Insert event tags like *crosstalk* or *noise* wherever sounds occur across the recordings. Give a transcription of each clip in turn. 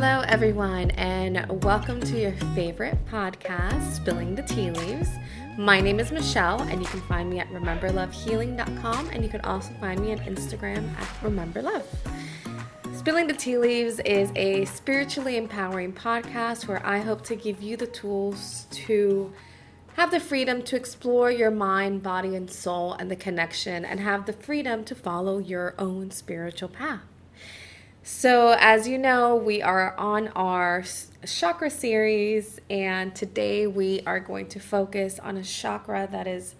Hello, everyone, and welcome to your favorite podcast, Spilling the Tea Leaves. My name is Michelle, and you can find me at rememberlovehealing.com, and you can also find me on Instagram at rememberlove. Spilling the Tea Leaves is a spiritually empowering podcast where I hope to give you the tools to have the freedom to explore your mind, body, and soul and the connection, and have the freedom to follow your own spiritual path. So, as you know, we are on our chakra series, and today we are going to focus on a chakra that is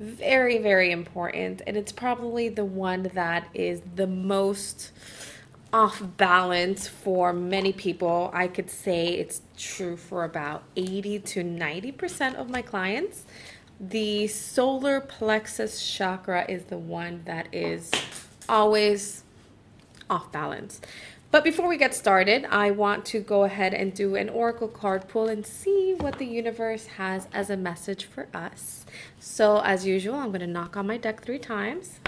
very, very important, and it's probably the one that is the most off balance for many people. I could say it's true for about 80 to 90% of my clients. The solar plexus chakra is the one that is always off balance. But before we get started, I want to go ahead and do an oracle card pull and see what the universe has as a message for us. So, as usual, I'm going to knock on my deck three times,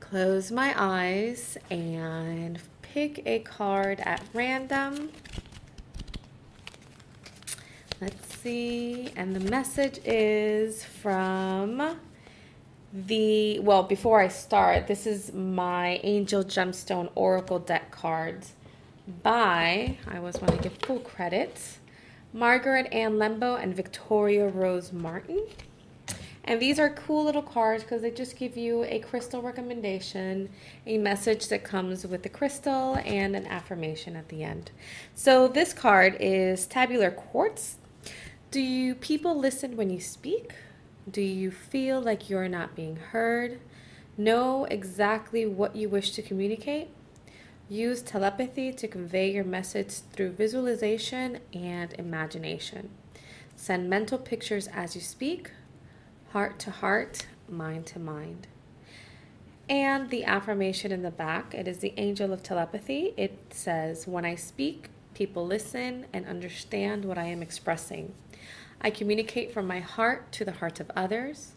close my eyes, and pick a card at random. Let's see. And the message is from the well before i start this is my angel gemstone oracle deck cards by i always want to give full credit margaret ann lembo and victoria rose martin. And these are cool little cards because they just give you a crystal recommendation a message that comes with the crystal and an affirmation at the end. So this card is tabular quartz. Do you people listen when you speak do you feel like you're not being heard? Know exactly what you wish to communicate? Use telepathy to convey your message through visualization and imagination. Send mental pictures as you speak, heart to heart, mind to mind. And the affirmation in the back, it is the angel of telepathy. It says, When I speak, people listen and understand what I am expressing. I communicate from my heart to the heart of others.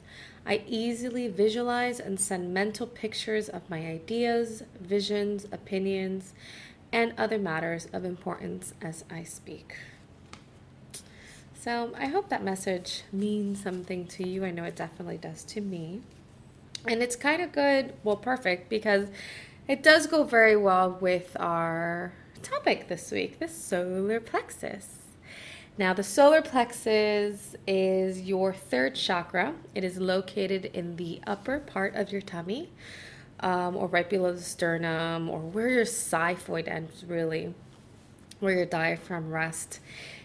I easily visualize and send mental pictures of my ideas, visions, opinions, and other matters of importance as I speak. So I hope that message means something to you. I know it definitely does to me. And it's kind of good, well, perfect, because it does go very well with our topic this week the solar plexus. Now, the solar plexus is your third chakra. It is located in the upper part of your tummy, um, or right below the sternum, or where your xiphoid ends, really, where your diaphragm rests.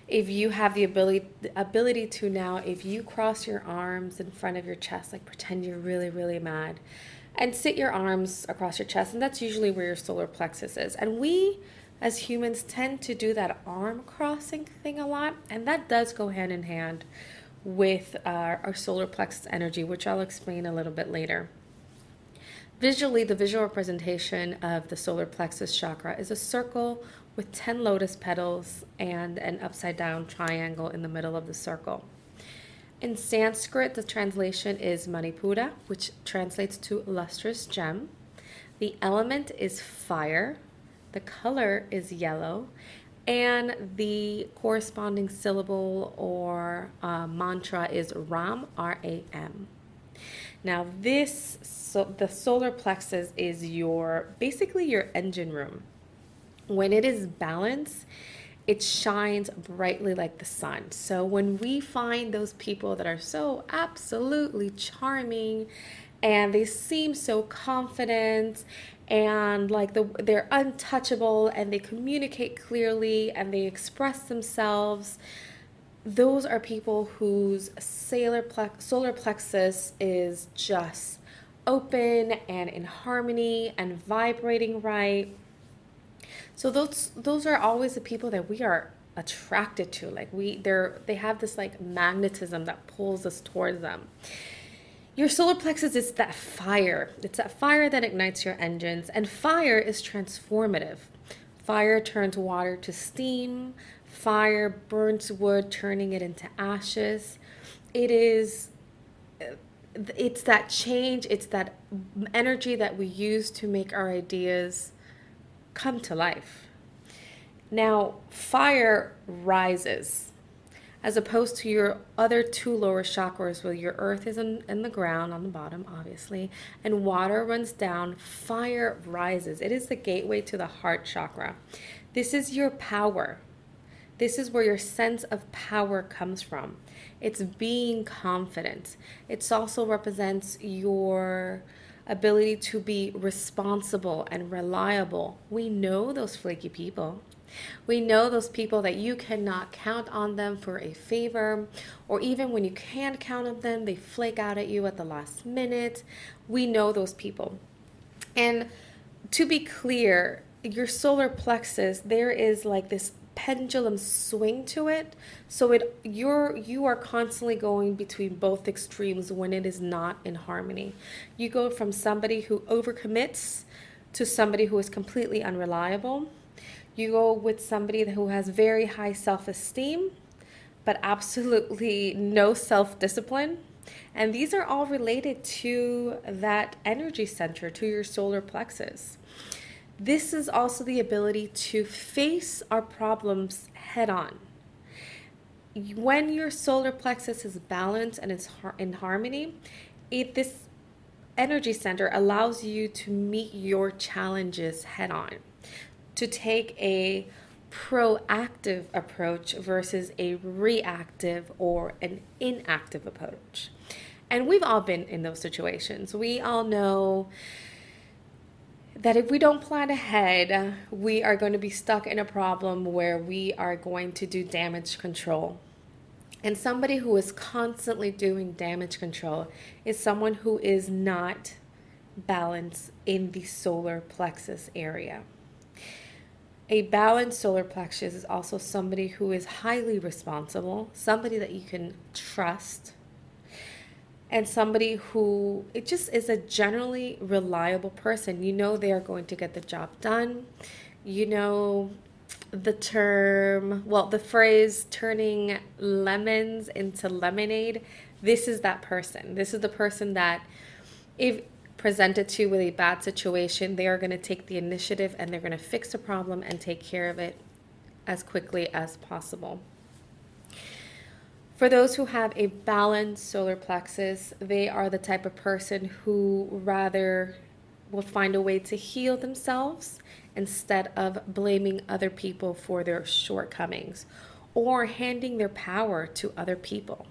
If you have the ability the ability to now, if you cross your arms in front of your chest, like pretend you're really, really mad, and sit your arms across your chest, and that's usually where your solar plexus is. And we as humans tend to do that arm crossing thing a lot, and that does go hand in hand with our, our solar plexus energy, which I'll explain a little bit later. Visually, the visual representation of the solar plexus chakra is a circle with 10 lotus petals and an upside down triangle in the middle of the circle. In Sanskrit, the translation is Manipura, which translates to lustrous gem. The element is fire, the color is yellow, and the corresponding syllable or uh, mantra is Ram, R A M. Now, this so the solar plexus is your basically your engine room. When it is balanced, it shines brightly like the sun. So when we find those people that are so absolutely charming and they seem so confident and like the they're untouchable and they communicate clearly and they express themselves. Those are people whose solar plex- solar plexus is just open and in harmony and vibrating right. So those those are always the people that we are attracted to. Like we they're they have this like magnetism that pulls us towards them your solar plexus is that fire. It's that fire that ignites your engines, and fire is transformative. Fire turns water to steam, fire burns wood, turning it into ashes. It is it's that change, it's that energy that we use to make our ideas come to life. Now, fire rises as opposed to your other two lower chakras where your earth is in, in, the ground on the bottom obviously and water runs down fire rises. It is the gateway to the heart chakra. This is your power. This is where your sense of power comes from. It's being confident. It also represents your ability to be responsible and reliable. We know those flaky people we know those people that you cannot count on them for a favor, or even when you can count on them, they flake out at you at the last minute. We know those people. And to be clear, your solar plexus, there is like this pendulum swing to it so it you're you are constantly going between both extremes when it is not in harmony you go from somebody who overcommits to somebody who is completely unreliable you go with somebody who has very high self esteem, but absolutely no self discipline. And these are all related to that energy center, to your solar plexus. This is also the ability to face our problems head on. When your solar plexus is balanced and it's in harmony, it, this energy center allows you to meet your challenges head on to take a proactive approach versus a reactive or an inactive approach. And we've all been in those situations. We all know that if we don't plan ahead, we are going to be stuck in a problem where we are going to do damage control. And somebody who is constantly doing damage control is someone who is not balanced in the solar plexus area. A balanced solar plexus is also somebody who is highly responsible, somebody that you can trust, and somebody who it just is a generally reliable person. You know they are going to get the job done. You know the term, well, the phrase turning lemons into lemonade. This is that person. This is the person that if presented to with a bad situation, they are going to take the initiative and they're going to fix the problem and take care of it as quickly as possible. For those who have a balanced solar plexus, they are the type of person who rather will find a way to heal themselves instead of blaming other people for their shortcomings or handing their power to other people.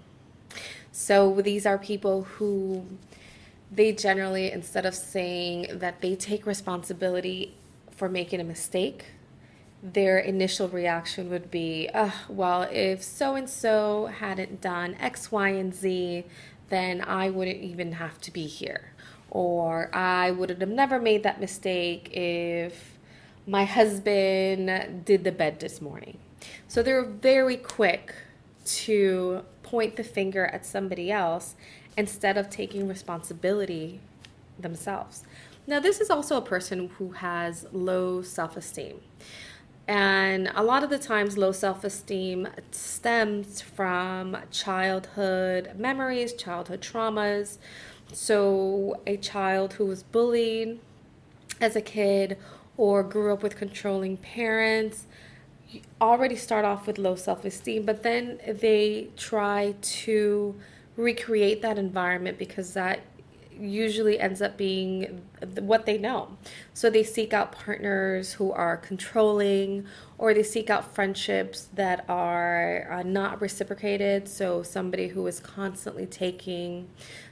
So these are people who they generally, instead of saying that they take responsibility for making a mistake, their initial reaction would be, oh, well, if so and so hadn't done X, Y, and Z, then I wouldn't even have to be here. Or I would have never made that mistake if my husband did the bed this morning. So they're very quick to point the finger at somebody else instead of taking responsibility themselves. Now, this is also a person who has low self esteem. And a lot of the times, low self esteem stems from childhood memories, childhood traumas. So, a child who was bullied as a kid or grew up with controlling parents already start off with low self esteem, but then they try to recreate that environment because that usually ends up being what they know. So they seek out partners who are controlling or they seek out friendships that are uh, not reciprocated. So somebody who is constantly taking,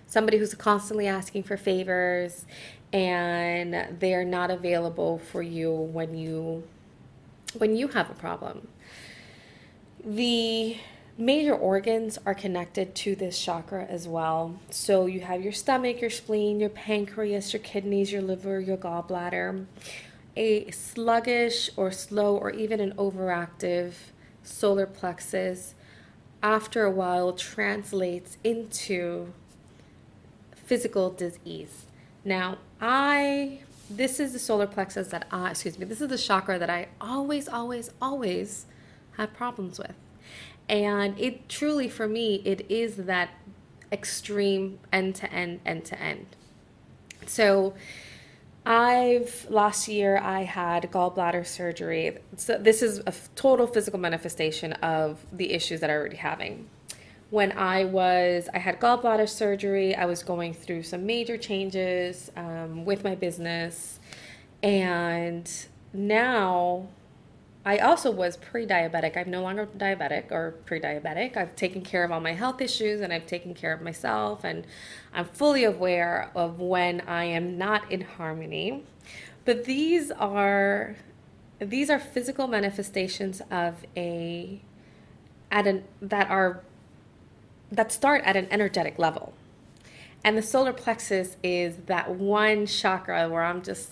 somebody who's constantly asking for favors and they are not available for you when you when you have a problem. The major organs are connected to this chakra as well. So you have your stomach, your spleen, your pancreas, your kidneys, your liver, your gallbladder. A sluggish or slow or even an overactive solar plexus after a while translates into physical disease. Now, I this is the solar plexus that I, excuse me, this is the chakra that I always always always have problems with. And it truly, for me, it is that extreme end to end, end to end. So I've last year I had gallbladder surgery. So this is a total physical manifestation of the issues that I'm already having. When I was, I had gallbladder surgery. I was going through some major changes um, with my business, and now I also was pre diabetic. I'm no longer diabetic or pre diabetic. I've taken care of all my health issues and I've taken care of myself, and I'm fully aware of when I am not in harmony. But these are these are physical manifestations of a at an that are that start at an energetic level. And the solar plexus is that one chakra where I'm just,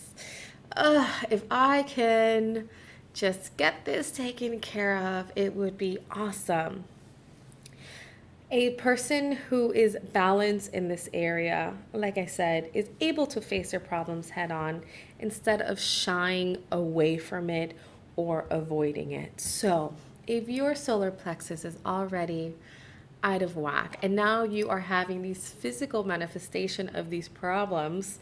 if I can just get this taken care of, it would be awesome. A person who is balanced in this area, like I said, is able to face their problems head on instead of shying away from it or avoiding it. So, if your solar plexus is already out of whack and now you are having these physical manifestation of these problems,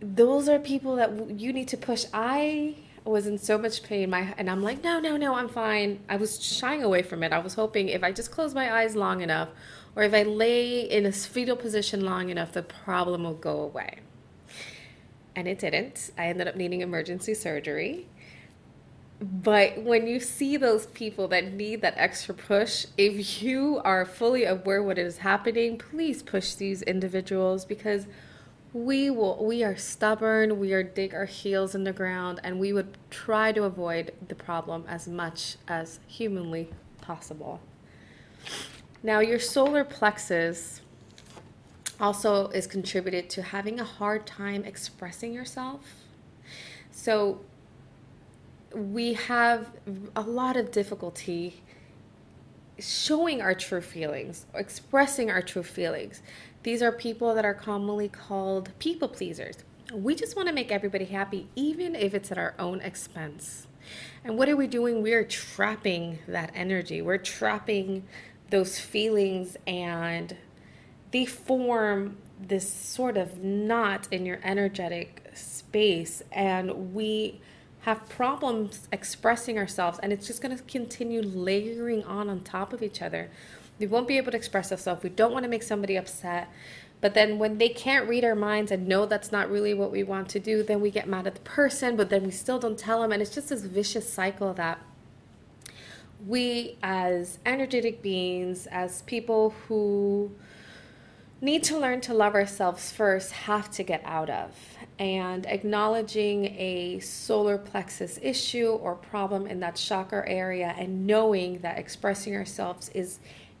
those are people that you need to push. I was in so much pain my and I'm like no no no I'm fine. I was shying away from it. I was hoping if I just close my eyes long enough or if I lay in a fetal position long enough the problem will go away. And it didn't. I ended up needing emergency surgery. But when you see those people that need that extra push if you are fully aware what is happening please push these individuals because we will we are stubborn we are dig our heels in the ground and we would try to avoid the problem as much as humanly possible. Now your solar plexus also is contributed to having a hard time expressing yourself. So we have a lot of difficulty showing our true feelings expressing our true feelings these are people that are commonly called people pleasers. We just want to make everybody happy, even if it's at our own expense. And what are we doing? We are trapping that energy. We're trapping those feelings, and they form this sort of knot in your energetic space. And we have problems expressing ourselves, and it's just going to continue layering on on top of each other we won't be able to express ourselves. We don't want to make somebody upset. But then when they can't read our minds and know that's not really what we want to do, then we get mad at the person, but then we still don't tell them. And it's just this vicious cycle that we, as energetic beings, as people who need to learn to love ourselves first, have to get out of. And acknowledging a solar plexus issue or problem in that chakra area and knowing that expressing ourselves is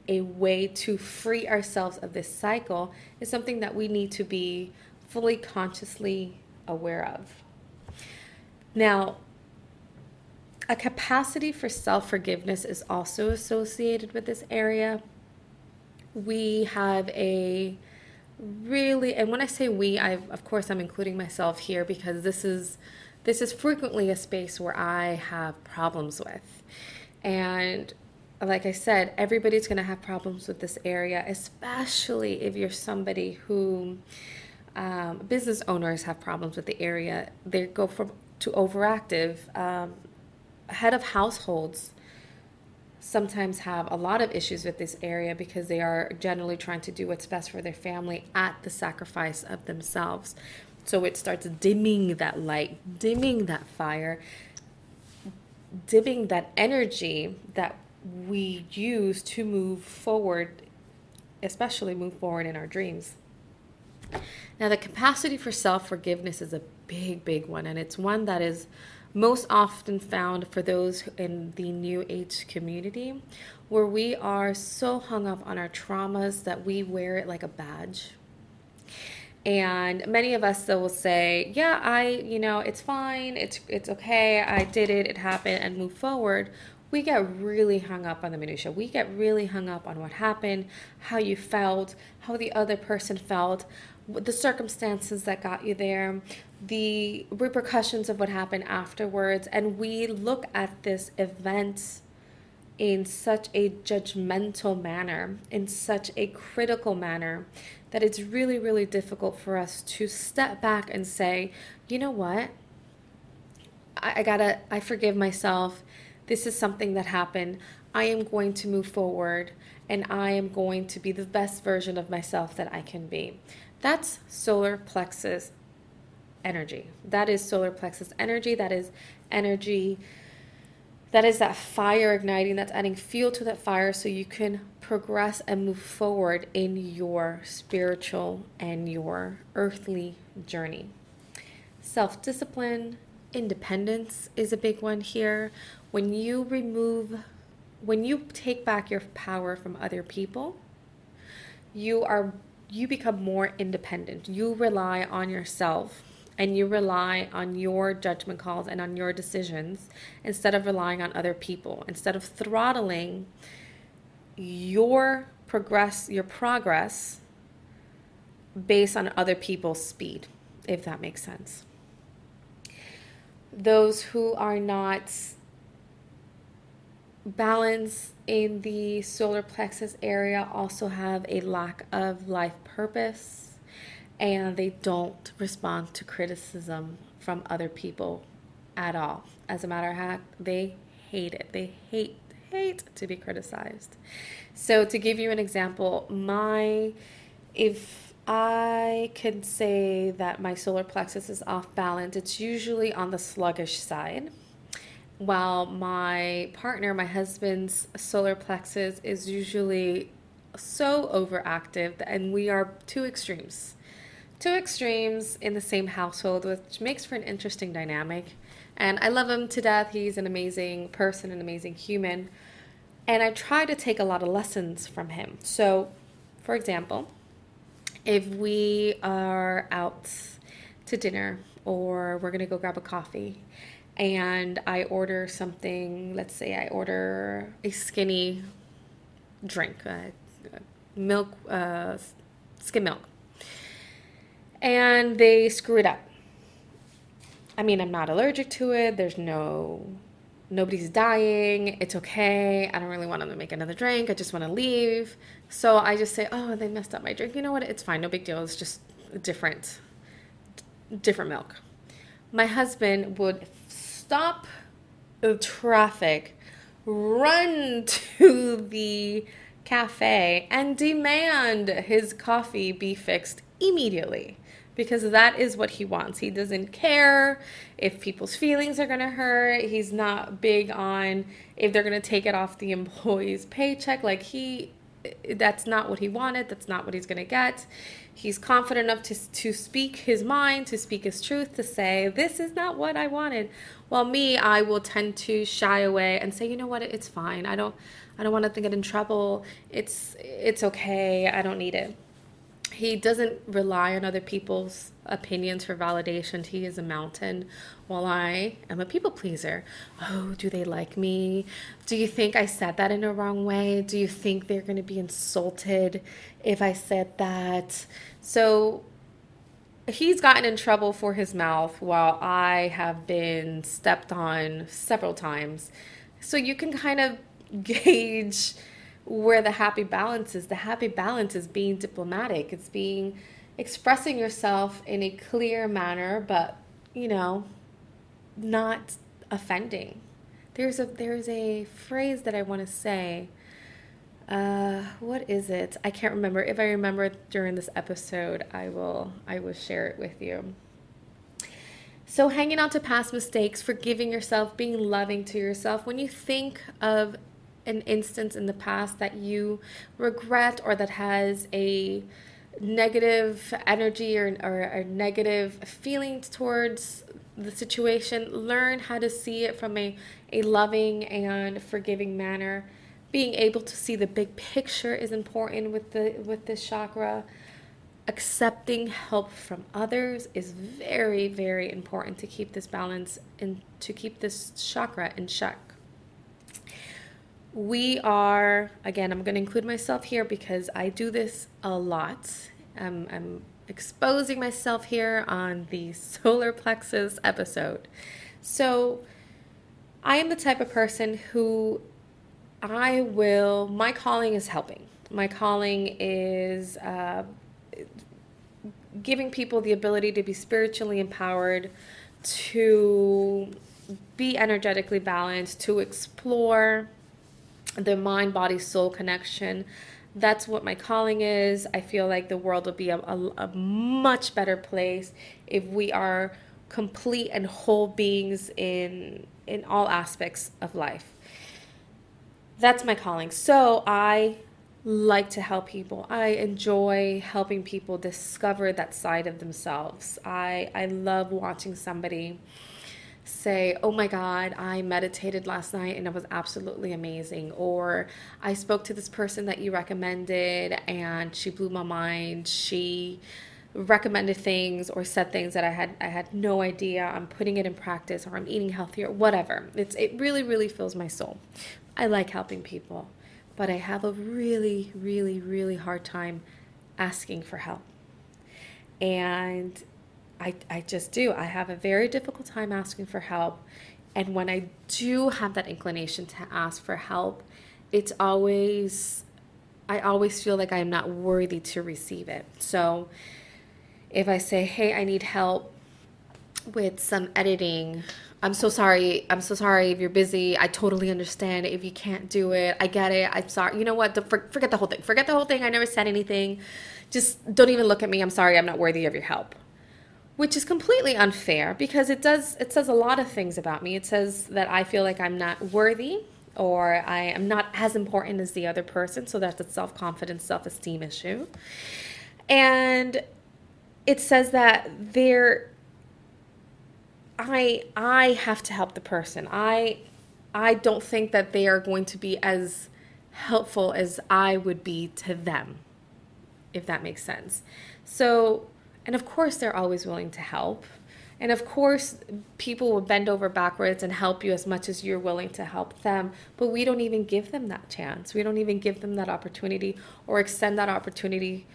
a way to free ourselves of this cycle is something that we need to be fully consciously aware of. Now, a capacity for self forgiveness is also associated with this area. We have a really and when i say we i of course i'm including myself here because this is this is frequently a space where i have problems with and like I said, everybody's going to have problems with this area, especially if you're somebody who um, business owners have problems with the area. They go from to overactive. Um, head of households sometimes have a lot of issues with this area because they are generally trying to do what's best for their family at the sacrifice of themselves. So it starts dimming that light, dimming that fire, dimming that energy that we use to move forward, especially move forward in our dreams. Now, the capacity for self forgiveness is a big, big one, and it's one that is most often found for those in the New Age community, where we are so hung up on our traumas that we wear it like a badge. And many of us will say, "Yeah, I, you know, it's fine. It's it's okay. I did it. It happened," and move forward we get really hung up on the minutia. We get really hung up on what happened, how you felt, how the other person felt, the circumstances that got you there, the repercussions of what happened afterwards, and we look at this event in such a judgmental manner, in such a critical manner, that it's really, really difficult for us to step back and say, you know what? I, I gotta, I forgive myself. This is something that happened. I am going to move forward and I am going to be the best version of myself that I can be. That's solar plexus energy. That is solar plexus energy. That is energy. That is that fire igniting, that's adding fuel to that fire so you can progress and move forward in your spiritual and your earthly journey. Self discipline, independence is a big one here. When you remove when you take back your power from other people, you are you become more independent. You rely on yourself and you rely on your judgment calls and on your decisions instead of relying on other people. Instead of throttling your progress your progress based on other people's speed, if that makes sense. Those who are not balanced in the solar plexus area also have a lack of life purpose and they don't respond to criticism from other people at all. As a matter of fact, they hate it. They hate hate to be criticized. So to give you an example, my if I could say that my solar plexus is off balance, it's usually on the sluggish side while my partner, my husband's solar plexus is usually so overactive, and we are two extremes. Two extremes in the same household, which makes for an interesting dynamic. And I love him to death. He's an amazing person, an amazing human. And I try to take a lot of lessons from him. So, for example, if we are out to dinner or we're going to go grab a coffee and I order something, let's say I order a skinny drink, uh, milk, uh, skim milk, and they screw it up. I mean, I'm not allergic to it. There's no, nobody's dying. It's okay. I don't really want them to make another drink. I just want to leave. So I just say, oh, they messed up my drink. You know what? It's fine. No big deal. It's just different, different milk. My husband would stop the traffic, run to the cafe, and demand his coffee be fixed immediately because that is what he wants. He doesn't care if people's feelings are going to hurt. He's not big on if they're going to take it off the *laughs* employee's paycheck. Like he that's not what he wanted. That's not what he's going to get. He's confident enough to, to speak his mind, to speak his truth, to say, This is not what I wanted. While me, I will tend to shy away and say, You know what? It's fine. I don't. I don't want to get in trouble. It's it's okay. I don't need it he doesn't rely on other people's opinions for validation. He is a mountain, while I am a people pleaser. Oh, do they like me? Do you think I said that in a wrong way? Do you think they're going to be insulted if I said that? So he's gotten in trouble for his mouth while I have been stepped on several times. So you can kind of *laughs* gauge where the happy balance is. The happy balance is being diplomatic. It's being expressing yourself in a clear manner, but you know, not offending. There's a there's a phrase that I want to say. Uh, what is it? I can't remember. If I remember during this episode, I will I will share it with you. So, hanging on to past mistakes, forgiving yourself, being loving to yourself. When you think of an instance in the past that you regret or that has a negative energy or, or a negative feeling towards the situation, learn how to see it from a, a loving and forgiving manner. Being able to see the big picture is important with the with this chakra. Accepting help from others is very, very important to keep this balance and to keep this chakra in check we are again i'm going to include myself here because i do this a lot um, i'm exposing myself here on the *laughs* solar plexus episode so i am the type of person who I will, my calling is helping. My calling is uh, giving people the ability to be spiritually empowered, to be energetically balanced, to explore the mind body soul connection. That's what my calling is. I feel like the world will be a, a, a much better place if we are complete and whole beings in in all aspects of life. That's my calling. So I like to help people. I enjoy helping people discover that side of themselves. I I love watching somebody say, "Oh my god, I meditated last night and it was absolutely amazing." Or I spoke to this person that you recommended and she blew my mind. She recommended things or said things that I had I had no idea. I'm putting it in practice or I'm eating healthier, whatever. It's it really really fills my soul. I like helping people but I have a really, really, really hard time asking for help. And I, I just do. I have a very difficult time asking for help. And when I do have that inclination to ask for help, it's always, I always feel like I'm not worthy to receive it. So if I say, hey, I need help with some editing I'm so sorry. I'm so sorry if you're busy. I totally understand if you can't do it. I get it. I'm sorry. You know what? forget the whole thing. Forget the whole thing. I never said anything. Just don't even look at me. I'm sorry. I'm not worthy of your help. Which is completely unfair because it does it says a lot of things about me. It says that I feel like I'm not worthy or I am not as important as the other person, so that's a self-confidence, self-esteem issue. And it says that there I I have to help the person. I I don't think that they are going to be as helpful as I would be to them. If that makes sense. So, and of course they're always willing to help. And of course, people will bend over backwards and help you as much as you're willing to help them. But we don't even give them that chance. We don't even give them that opportunity or extend that opportunity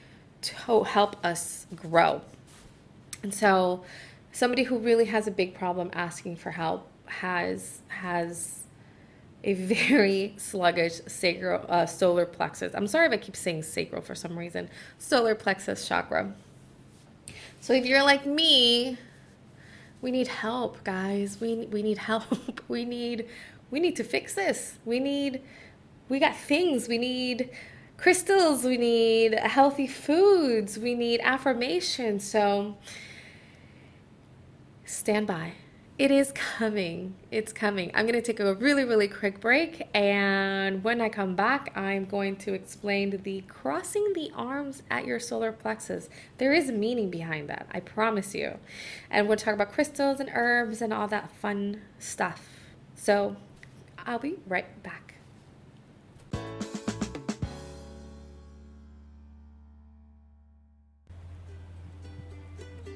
to help us grow. And so, somebody who really has a big problem asking for help has has a very *laughs* sluggish sacral uh, solar plexus. I'm sorry if I keep saying sacral for some reason. Solar plexus chakra. So if you're like me, we need help, guys. We we need help. *laughs* We need we need to fix this. We need we got things. We need crystals. We need healthy foods. We need affirmation. So stand by. It is coming. It's coming. I'm going to take a really, really quick break. And when I come back, I'm going to explain the crossing the arms at your solar plexus. There is meaning behind that, I promise you. And we'll talk about crystals and herbs and all that fun stuff. So I'll be right back.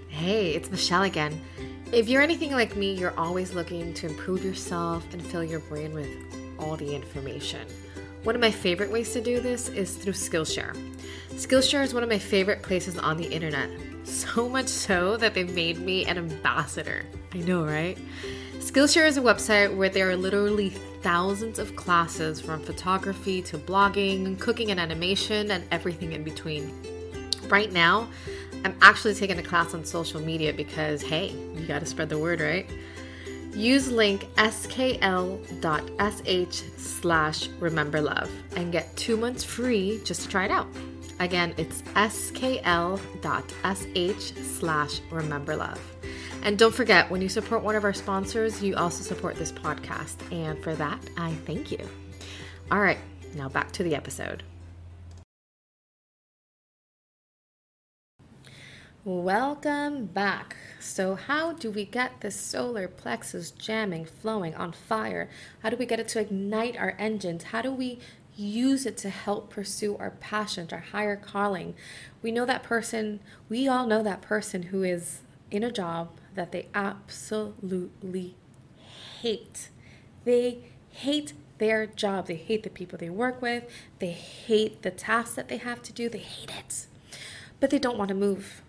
Hey, it's Michelle again. If you're anything like me, you're always looking to improve yourself and fill your brain with all the information. One of my favorite ways to do this is through Skillshare. Skillshare is one of my favorite places on the internet. *laughs* So much so that they made me an ambassador. I know, right? Skillshare is a website where there are literally thousands of classes from photography to blogging, cooking and animation, and everything in between. Right now, I'm actually taking a class on social media because, hey, you got to spread the word, right? Use link skl.sh slash remember love and get two months free just to try it out. Again, it's skl.sh slash remember love. And don't forget, when you support one of our sponsors, you also support this podcast. And for that, I thank you. All right, now back to the episode. Welcome back. So, how do we get the solar plexus jamming, flowing, on fire? How do we get it to ignite our engines? How do we use it to help pursue our passions, our higher calling? We know that person, we all know that person who is in a job that they absolutely hate. They hate their job, they hate the people they work with, they hate the tasks that they have to do, they hate it. But they don't want to move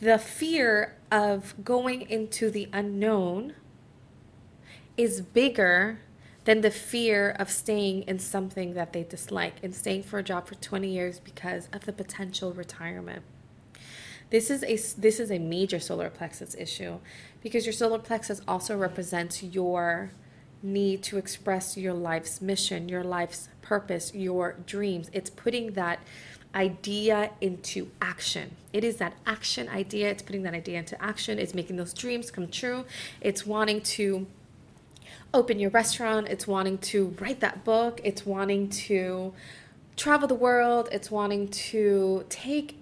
the fear of going into the unknown is bigger than the fear of staying in something that they dislike and staying for a job for 20 years because of the potential retirement. This is a this is a major solar plexus issue because your solar plexus also represents your need to express your life's mission, your life's purpose, your dreams. It's putting that idea into action. It is that action idea. It's putting that idea into action. It's making those dreams come true. It's wanting to open your restaurant. It's wanting to write that book. It's wanting to travel the world. It's wanting to take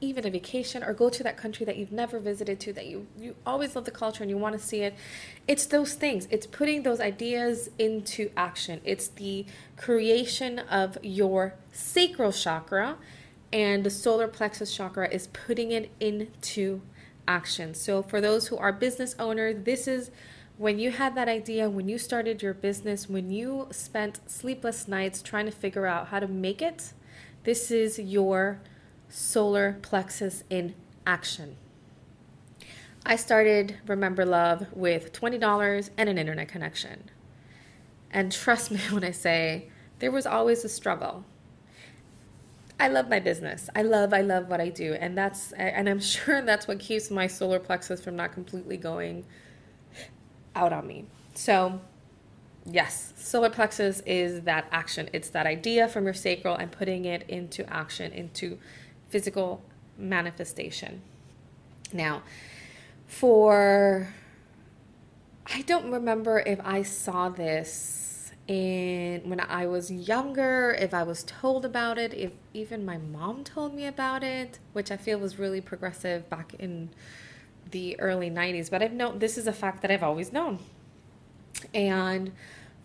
even a vacation or go to that country that you've never visited to that you you always love the culture and you want to see it. It's those things. It's putting those ideas into action. It's the creation of your sacral chakra and the solar plexus chakra is putting it into action. So for those who are business owners this is when you had that idea when you started your business when you spent sleepless nights trying to figure out how to make it this is your solar plexus in action. I started Remember Love with $20 and an internet connection. And trust *laughs* me when I say there was always a struggle. I love my business. I love I love what I do and that's and I'm *laughs* sure that's what keeps my solar plexus from not completely going out on me. So, yes, solar plexus is that action. It's that idea from your sacral and putting it into action, into physical manifestation. Now, for I don't remember if I saw this in when I was younger, if I was told about it, if even my mom told me about it, which I feel was really progressive back in the early 90s, but I've known this is a fact that I've always known. And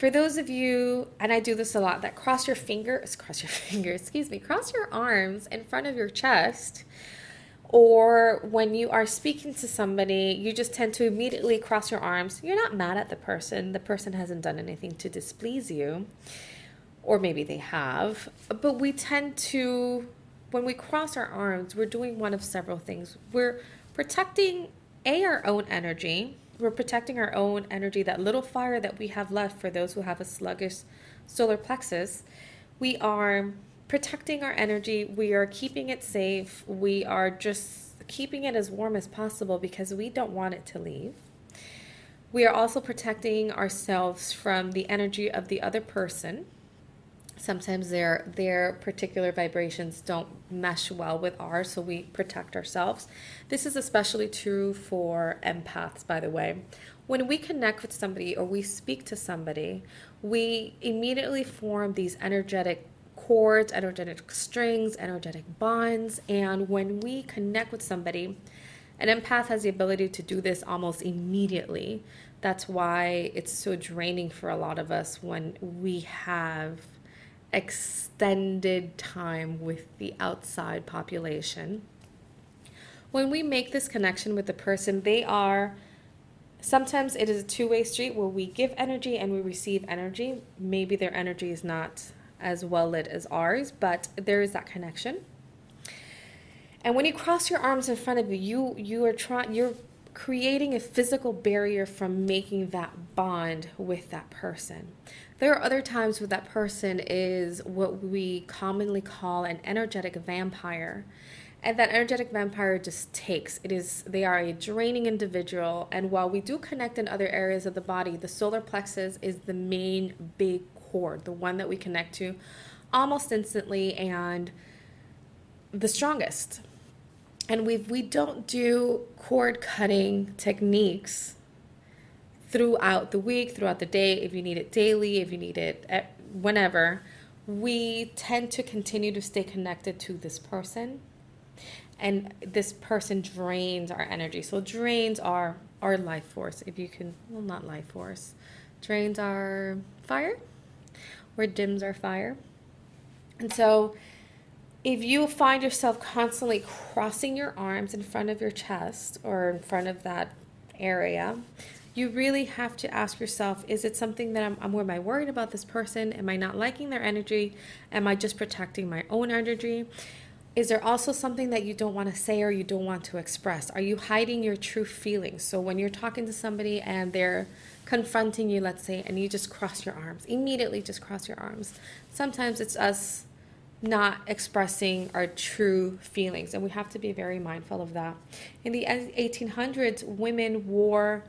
for those of you, and I do this a lot, that cross your fingers, *laughs* cross your fingers, excuse me, cross your arms in front of your chest, or when you are speaking to somebody, you just tend to immediately cross your arms. You're not mad at the person, the person hasn't done anything to displease you, or maybe they have, but we tend to, when we cross our arms, we're doing one of several things. We're protecting A, our own energy we're protecting our own energy, that little fire that we have left for those who have a sluggish solar plexus. We are protecting our energy, we are keeping it safe, we are just keeping it as warm as possible because we don't want it to leave. We are also protecting ourselves from the energy of the other person sometimes their their particular vibrations don't mesh well with ours so we protect ourselves. This is especially true for empaths by the way. When we connect with somebody or we speak to somebody we immediately form these energetic cords energetic strings energetic bonds and when we connect with somebody an empath has the ability to do this almost immediately. That's why it's so draining for a lot of us when we have extended time with the outside population. When we make this connection with the person, they are sometimes it is a two way street where we give energy and we receive energy. Maybe their energy is not as well lit as ours, but there is that connection. And when you cross your arms in front of you, you you are trying you're creating a physical barrier from making that bond with that person. There are other times where that person is what we commonly call an energetic vampire. And that energetic vampire just takes. It is they are a draining individual and while we do connect in other areas of the body, the solar plexus is the main big cord, the one that we connect to almost instantly and the strongest. And we we don't do cord cutting techniques throughout the week, throughout the day, if you need it daily, if you need it at, whenever, we tend to continue to stay connected to this person. And this person drains our energy. So drains our our life force, if you can well not life force. Drains our fire or dims our fire. And so if you find yourself constantly crossing your arms in front of your chest or in front of that area, you really have to ask yourself is it something that I'm, I'm am I worried about this person? Am I not liking their energy? Am I just protecting my own energy? Is there also something that you don't want to say or you don't want to express? Are you hiding your true feelings? So when you're talking to somebody and they're confronting you, let's say, and you just cross your arms. Immediately just cross your arms. Sometimes it's us not expressing our true feelings, and we have to be very mindful of that. In the 1800s, women wore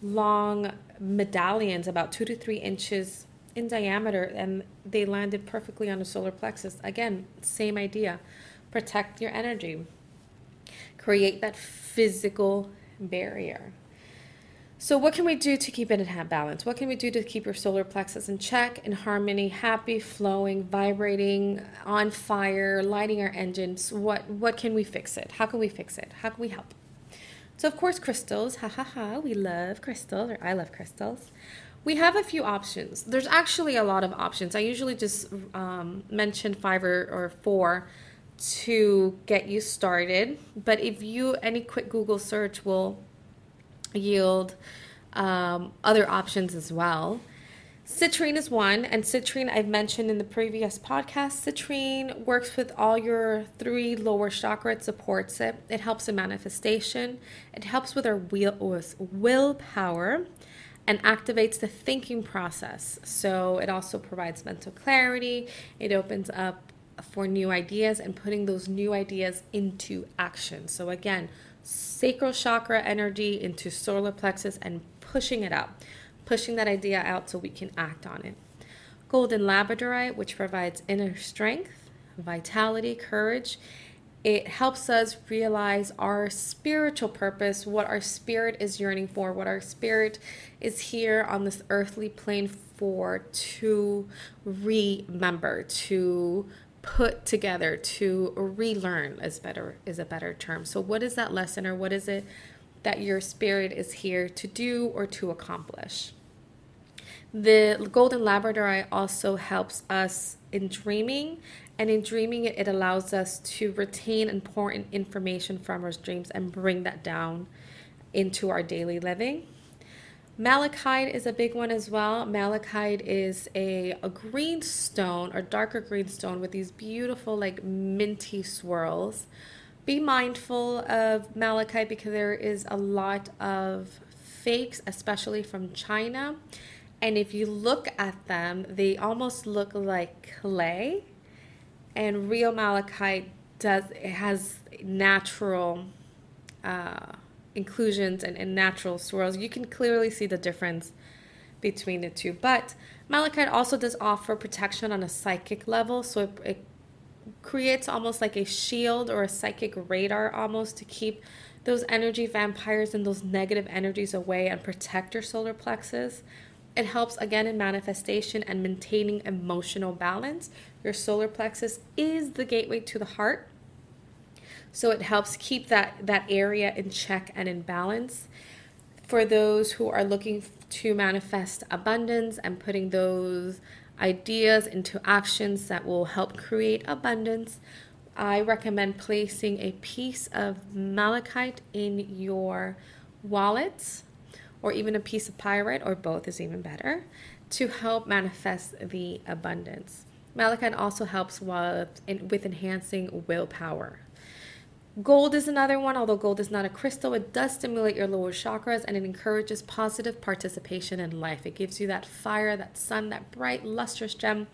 long medallions, about two to three inches in diameter, and they landed perfectly on the solar plexus. Again, same idea protect your energy, create that physical barrier. So, what can we do to keep it in balance? What can we do to keep your solar plexus in check, in harmony, happy, flowing, vibrating, on fire, lighting our engines? What what can we fix it? How can we fix it? How can we help? So, of course, crystals. Ha ha ha. We love crystals, or I love crystals. We have a few options. There's actually a lot of options. I usually just um, mention five or, or four to get you started. But if you any quick Google search will yield um, other options as well. Citrine is one, and citrine I've mentioned in the previous podcast. Citrine works with all your three lower chakra. It supports it. It helps in manifestation. It helps with our will with willpower, and activates the thinking process. So it also provides mental clarity. It opens up for new ideas and putting those new ideas into action. So again, sacral chakra energy into solar plexus and pushing it out, pushing that idea out so we can act on it. Golden labradorite, which provides inner strength, vitality, courage. It helps us realize our spiritual purpose, what our spirit is yearning for, what our spirit is here on this earthly plane for to remember, to put together to relearn is better is a better term. So what is that lesson or what is it that your spirit is here to do or to accomplish? The golden labradorite also helps us in dreaming and in dreaming it, it allows us to retain important information from our dreams and bring that down into our daily living. Malachite is a big one as well. Malachite is a, a green stone or darker green stone with these beautiful, like minty swirls. Be mindful of malachite because there is a lot of fakes, especially from China. And if you look at them, they almost look like clay. And real malachite does it has natural uh, inclusions and, and natural swirls, you can clearly see the difference between the two. But malachite also does offer protection on a psychic level, so it, it creates almost like a shield or a psychic radar almost to keep those energy vampires and those negative energies away and protect your solar plexus. It helps again in manifestation and maintaining emotional balance. Your solar plexus is the gateway to the heart. So it helps keep that, that area in check and in balance. For those who are looking to manifest abundance and putting those ideas into actions that will help create abundance, I recommend placing a piece of malachite in your wallet or even a piece of pyrite, or both is even better, to help manifest the abundance. Malachite also helps with, with enhancing willpower. Gold is another one. Although gold is not a crystal, it does stimulate your lower chakras and it encourages positive participation in life. It gives you that fire, that sun, that bright, lustrous gem,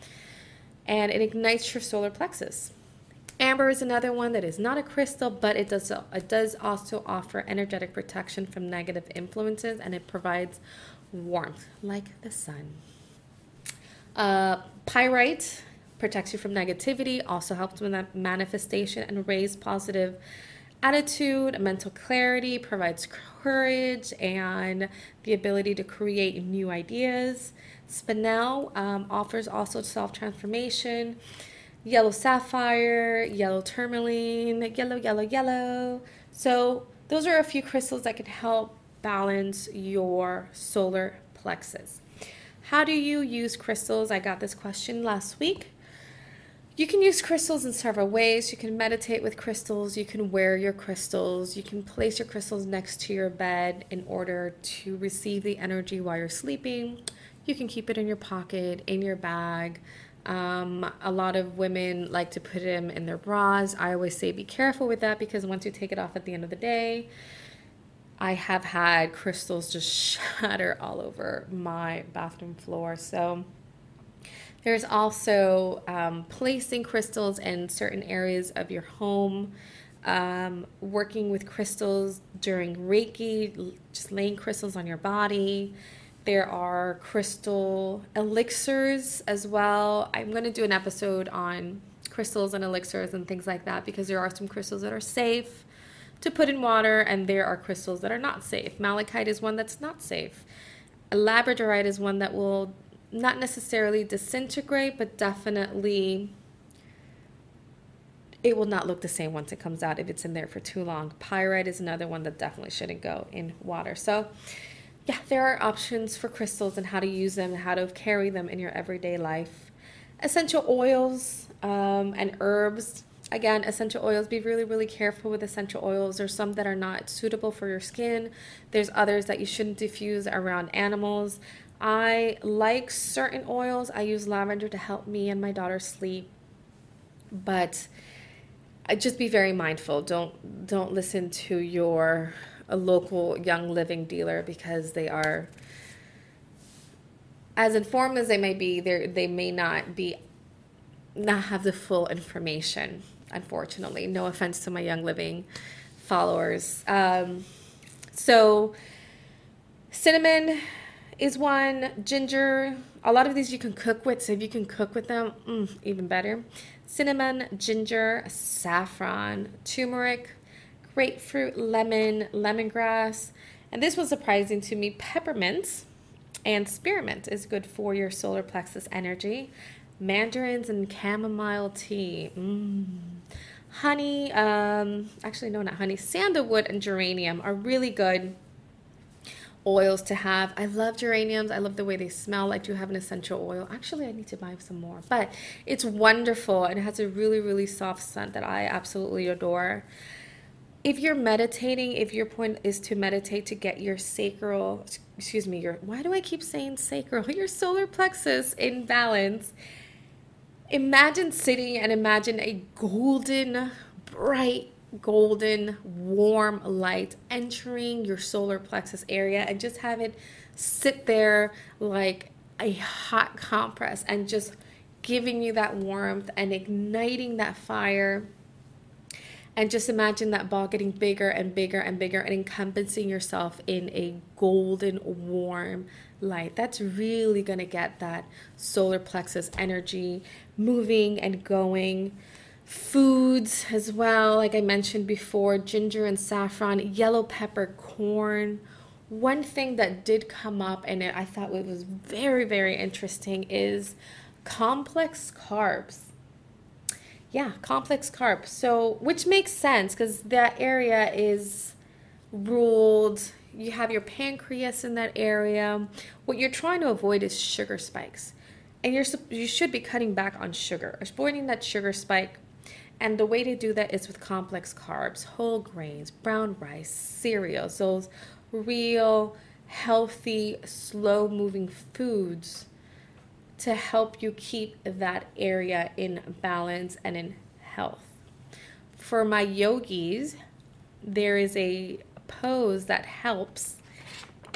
and it ignites your solar plexus. Amber is another one that is not a crystal, but it does it does also offer energetic protection from negative influences, and it provides warmth like the sun. Uh, pyrite protects you from negativity, also helps with that manifestation and raise positive attitude, mental clarity, provides courage and the ability to create new ideas. Spinel um, offers also self transformation. Yellow sapphire, yellow tourmaline, yellow, yellow, yellow. So, those are a few crystals that can help balance your solar plexus. How do you use crystals? I got this question last week. You can use crystals in several ways. You can meditate with crystals, you can wear your crystals, you can place your crystals next to your bed in order to receive the energy while you're sleeping. You can keep it in your pocket, in your bag. Um, a lot of women like to put them in their bras. I always say be careful with that because once you take it off at the end of the day, I have had crystals just *laughs* shatter all over my bathroom floor. So there's also um, placing crystals in certain areas of your home, um, working with crystals during Reiki, just laying crystals on your body. There are crystal elixirs as well. I'm going to do an episode on crystals and elixirs and things like that because there are some crystals that are safe to put in water and there are crystals that are not safe. Malachite is one that's not safe. Labradorite is one that will not necessarily disintegrate, but definitely it will not look the same once it comes out if it's in there for too long. Pyrite is another one that definitely shouldn't go in water. So yeah, there are options for crystals and how to use them and how to carry them in your everyday life. Essential oils um, and herbs. Again, essential oils, be really, really careful with essential oils. There's some that are not suitable for your skin, there's others that you shouldn't diffuse around animals. I like certain oils. I use lavender to help me and my daughter sleep. But just be very mindful. Don't don't listen to your a local young living dealer because they are as informed as they may be they they may not be not have the full information unfortunately no offense to my young living followers um, so cinnamon is one ginger a lot of these you can cook with so if you can cook with them mm, even better cinnamon ginger saffron turmeric grapefruit, lemon, lemongrass. And this was surprising to me peppermint and spearmint is good for your solar plexus energy. Mandarins and chamomile tea. Mm. Honey, um, actually, no, not honey. Sandalwood and geranium are really good oils to have. I love geraniums. I love the way they smell. I do have an essential oil. Actually, I need to buy some more, but it's wonderful and it has a really, really soft scent that I absolutely adore if you're meditating, if your point is to meditate to get your sacral, excuse me, your why do I keep saying sacral? *laughs* Your solar plexus in balance. Imagine sitting and imagine a golden, bright, golden, warm light entering your solar plexus area and just have it sit there like a hot compress and just giving you that warmth and igniting that fire and just imagine that ball getting bigger and bigger and bigger and encompassing yourself in a golden, warm light. That's really going to get that solar plexus energy moving and going. Foods as well, like I mentioned before ginger and saffron, yellow pepper, corn. One thing that did come up and I thought it was very, very interesting is complex carbs yeah, complex carbs. So, which makes sense because that area is ruled. You have your pancreas in that area. What you're trying to avoid is sugar spikes, and you're you should be cutting back on sugar, avoiding that sugar spike. And the way to do that is with complex carbs, whole grains, brown rice, cereals, those real healthy, slow moving foods to help you keep that area in balance and in health. For my yogis, there is a pose that helps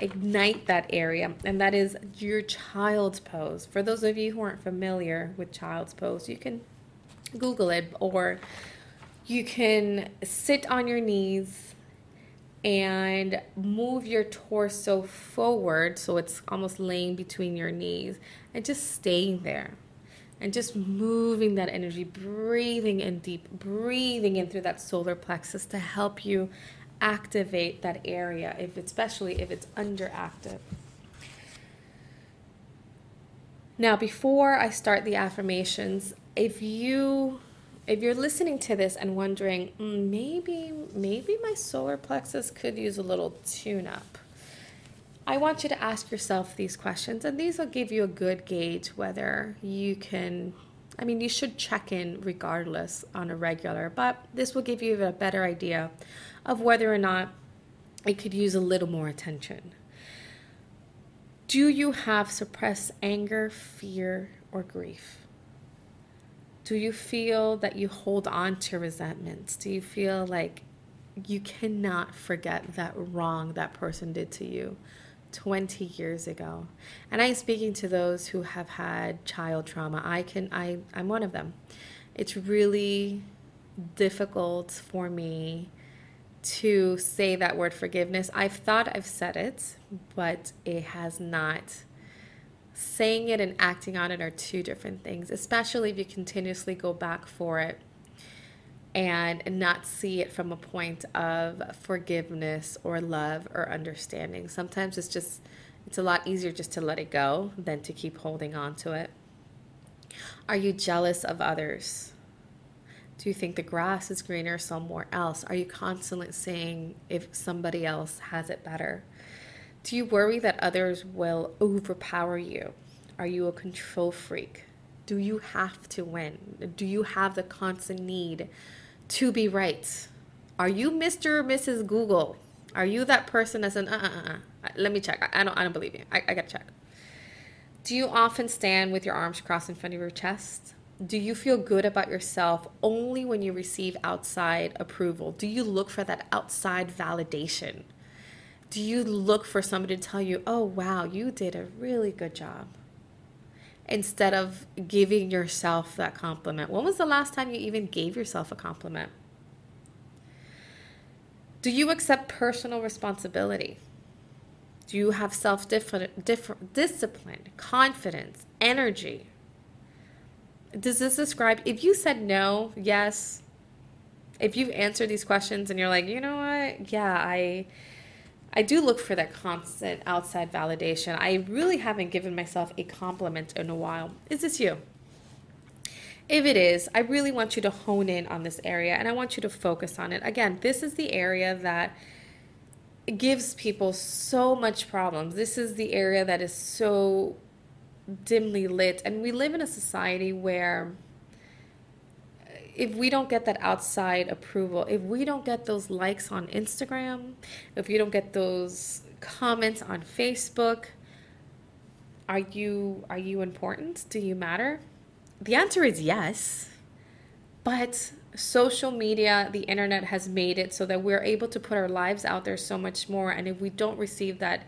ignite that area, and that is your child's pose. For those of you who aren't familiar with child's pose, you can Google it or you can sit on your knees and move your torso forward so it's almost laying between your knees and just staying there and just moving that energy, breathing in deep, breathing in through that solar plexus to help you activate that area, if especially if it's underactive. Now, before I start the affirmations, if you if you're listening to this and wondering, mm, maybe maybe my solar plexus could use a little tune up. I want you to ask yourself these questions and these will give you a good gauge whether you can I mean, you should check in regardless on a regular, but this will give you a better idea of whether or not it could use a little more attention. Do you have suppressed anger, fear, or grief? Do you feel that you hold on to resentments? Do you feel like you cannot forget that wrong that person did to you 20 years ago. And I'm speaking to those who have had child trauma. I can I I'm one of them. It's really difficult for me to say that word forgiveness. I've thought I've said it, but it has not. Saying it and acting on it are two different things, especially if you continuously go back for it and not see it from a point of forgiveness or love or understanding. Sometimes it's just it's a lot easier just to let it go than to keep holding on to it. Are you jealous of others? Do you think the grass is greener somewhere else? Are you constantly saying if somebody else has it better? Do you worry that others will overpower you? Are you a control freak? Do you have to win? Do you have the constant need to be right? Are you Mr. or Mrs. Google? Are you that person that's an uh uh uh? Let me check. I, I don't I don't believe you. I, I gotta check. Do you often stand with your arms crossed in front of your chest? Do you feel good about yourself only when you receive outside approval? Do you look for that outside validation? Do you look for somebody to tell you, oh, wow, you did a really good job? Instead of giving yourself that compliment. When was the last time you even gave yourself a compliment? Do you accept personal responsibility? Do you have self discipline, confidence, energy? does this describe if you said no, yes, if you've answered these questions and you're like, you know what, yeah, I I do look for that constant outside validation. I really haven't given myself a compliment in a while. Is this you? If it is, I really want you to hone in on this area and I want you to focus on it. Again, this is the area that gives people so much problems. This is the area that is so dimly lit. And we live in a society where if we don't get that outside approval, if we don't get those likes on Instagram, if you don't get those comments on Facebook, are you are you important? Do you matter? The answer is yes. But social media, the internet has made it so that we're able to put our lives out there so much more and if we don't receive that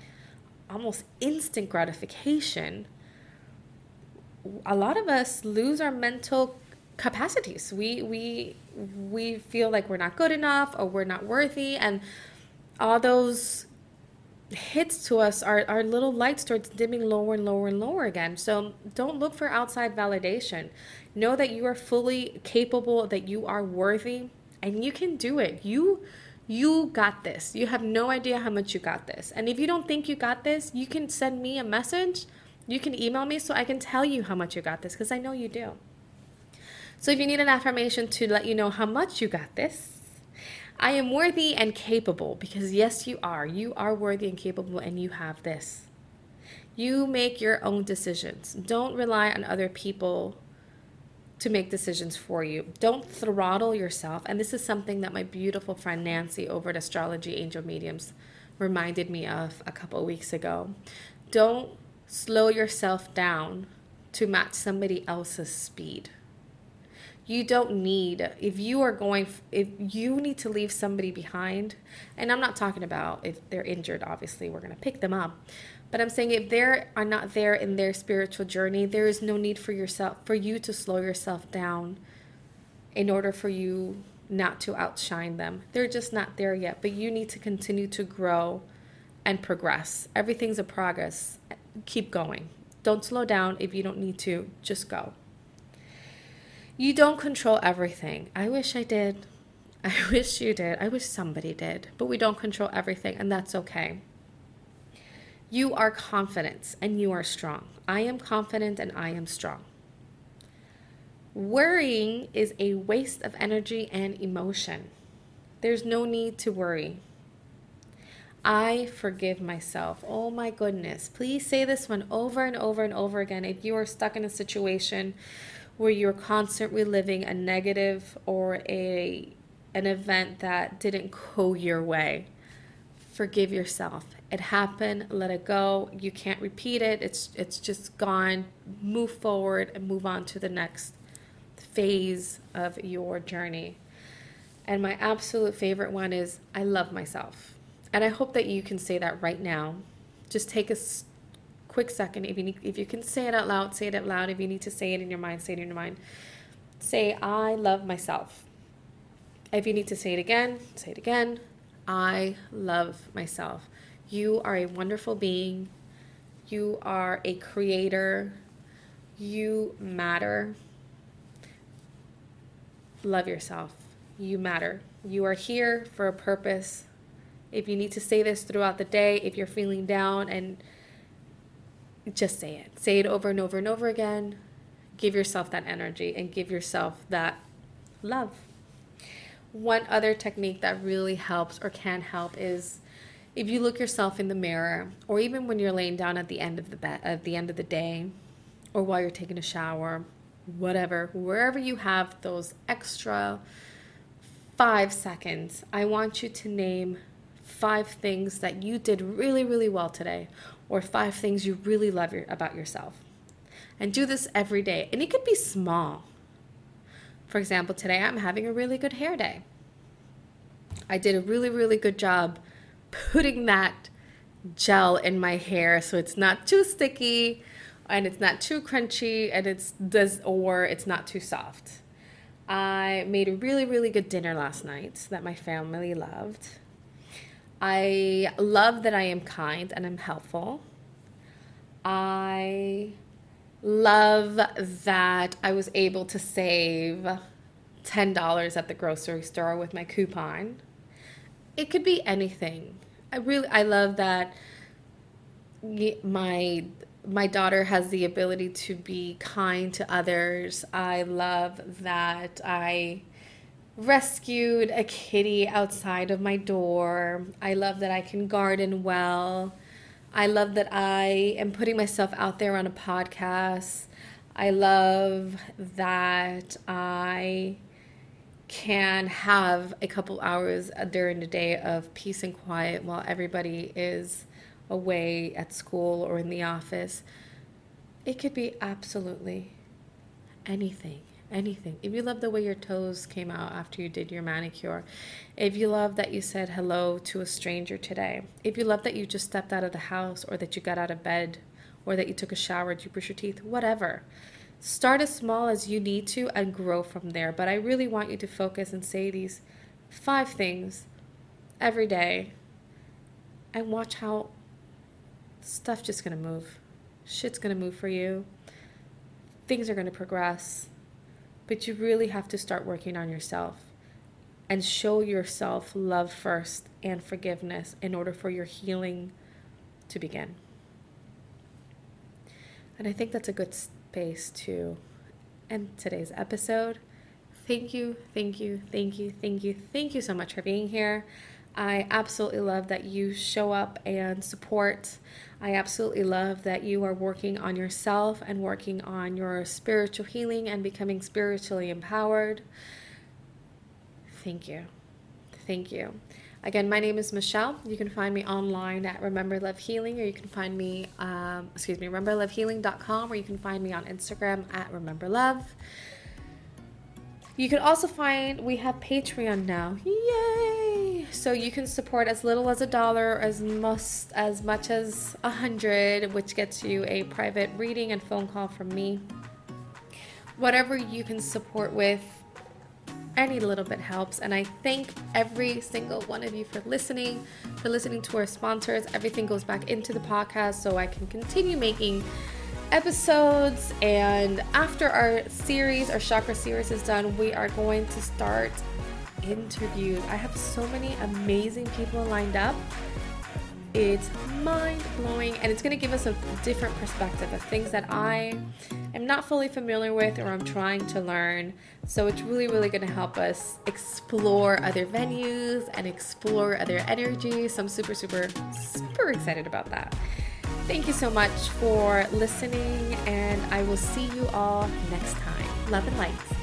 almost instant gratification, a lot of us lose our mental capacities. We we we feel like we're not good enough or we're not worthy and all those hits to us our, our little light starts dimming lower and lower and lower again. So don't look for outside validation. Know that you are fully capable that you are worthy and you can do it. You you got this. You have no idea how much you got this. And if you don't think you got this you can send me a message. You can email me so I can tell you how much you got this because I know you do. So if you need an affirmation to let you know how much you got this, I am worthy and capable because yes, you are. You are worthy and capable and you have this. You make your own decisions. Don't rely on other people to make decisions for you. Don't throttle yourself. And this is something that my beautiful friend Nancy over at Astrology Angel Mediums reminded me of a couple of weeks ago. Don't slow yourself down to match somebody else's speed. You don't need, if you are going, if you need to leave somebody behind, and I'm not talking about if they're injured, obviously, we're going to pick them up. But I'm saying if they are are not there in their spiritual journey, there is no need for yourself, for you to slow yourself down in order for you not to outshine them. They're just not there yet, but you need to continue to grow and progress. Everything's a progress keep going. Don't slow down if you don't need to, just go. You don't control everything. I wish I did. *laughs* I wish you did. I wish somebody did. But we don't control everything, and that's okay. You are confident and you are strong. I am confident and I am strong. Worrying is a waste of energy and emotion. There's no need to worry. I forgive myself. Oh my goodness. Please say this one over and over and over again. If you are stuck in a situation where you're constantly living a negative or a an event that didn't go your way, forgive yourself. It happened, let it go. You can't repeat it. It's it's just gone. Move forward and move on to the next phase of your journey. And my absolute favorite one is I love myself. And I hope that you can say that right now. Just take a quick second. If you need, if you can say it out loud, say it out loud. If you need to say it in your mind, say it in your mind. Say I love myself. If you need to say it again, say it again. I love myself. You are a wonderful being. You are a creator. You matter. Love yourself. You matter. You are here for a purpose. If you need to say this throughout the day, if you're feeling down, and just say it. Say it over and over and over again. Give yourself that energy and give yourself that love. One other technique that really helps or can help is if you look yourself in the mirror, or even when you're laying down at the end of the bed at the end of the day, or while you're taking a shower, whatever, wherever you have those extra five seconds, I want you to name five things that you did really, really well today, or five things you really love your, about yourself. And do this every day. And it could be small. For example, today I'm having a really good hair day. I did a really, really good job putting that gel in my hair so it's not too sticky and it's not too crunchy and it's does or it's not too soft. I made a really, really good dinner last night that my family loved. I love that I am kind and I'm helpful. I love that I was able to save $10 at the grocery store with my coupon. It could be anything. I really I love that my my daughter has the ability to be kind to others. I love that I rescued a kitty outside of my door. I love that I can garden well. I love that I am putting myself out there on a podcast. I love that I can have a couple hours during the day of peace and quiet while everybody is away at school or in the office. It could be absolutely anything. Anything. If you love the way your toes came out after you did your manicure, if you love that you said hello to a stranger today, if you love that you just stepped out of the house or that you got out of bed or that you took a shower, did you brush your teeth, whatever. Start as small as you need to and grow from there. But I really want you to focus and say these five things every day and watch how stuff just gonna move. Shit's gonna move for you. Things are gonna progress. But you really have to start working on yourself and show yourself love first and forgiveness in order for your healing to begin. And I think that's a good space to end today's episode. Thank you, thank you, thank you, thank you, thank you so much for being here. I absolutely love that you show up and support. I absolutely love that you are working on yourself and working on your spiritual healing and becoming spiritually empowered. Thank you. Thank you. Again, my name is Michelle. You can find me online at Remember Love Healing, or you can find me, um, excuse me, rememberlovehealing.com, or you can find me on Instagram at Remember Love. You can also find we have Patreon now. Yay! So you can support as little as a dollar, as most as much as a hundred, which gets you a private reading and phone call from me. Whatever you can support with, any little bit helps. And I thank every single one of you for listening, for listening to our sponsors. Everything goes back into the podcast so I can continue making episodes. And after our series, our chakra series is done, we are going to start interviews. I have so many amazing people lined up. It's mind blowing and it's going to give us a different perspective of things that I am not fully familiar with or I'm trying to learn. So it's really, really going to help us explore other venues and explore other energies. So I'm super, super, super excited about that. Thank you so much for listening, and I will see you all next time. Love and light.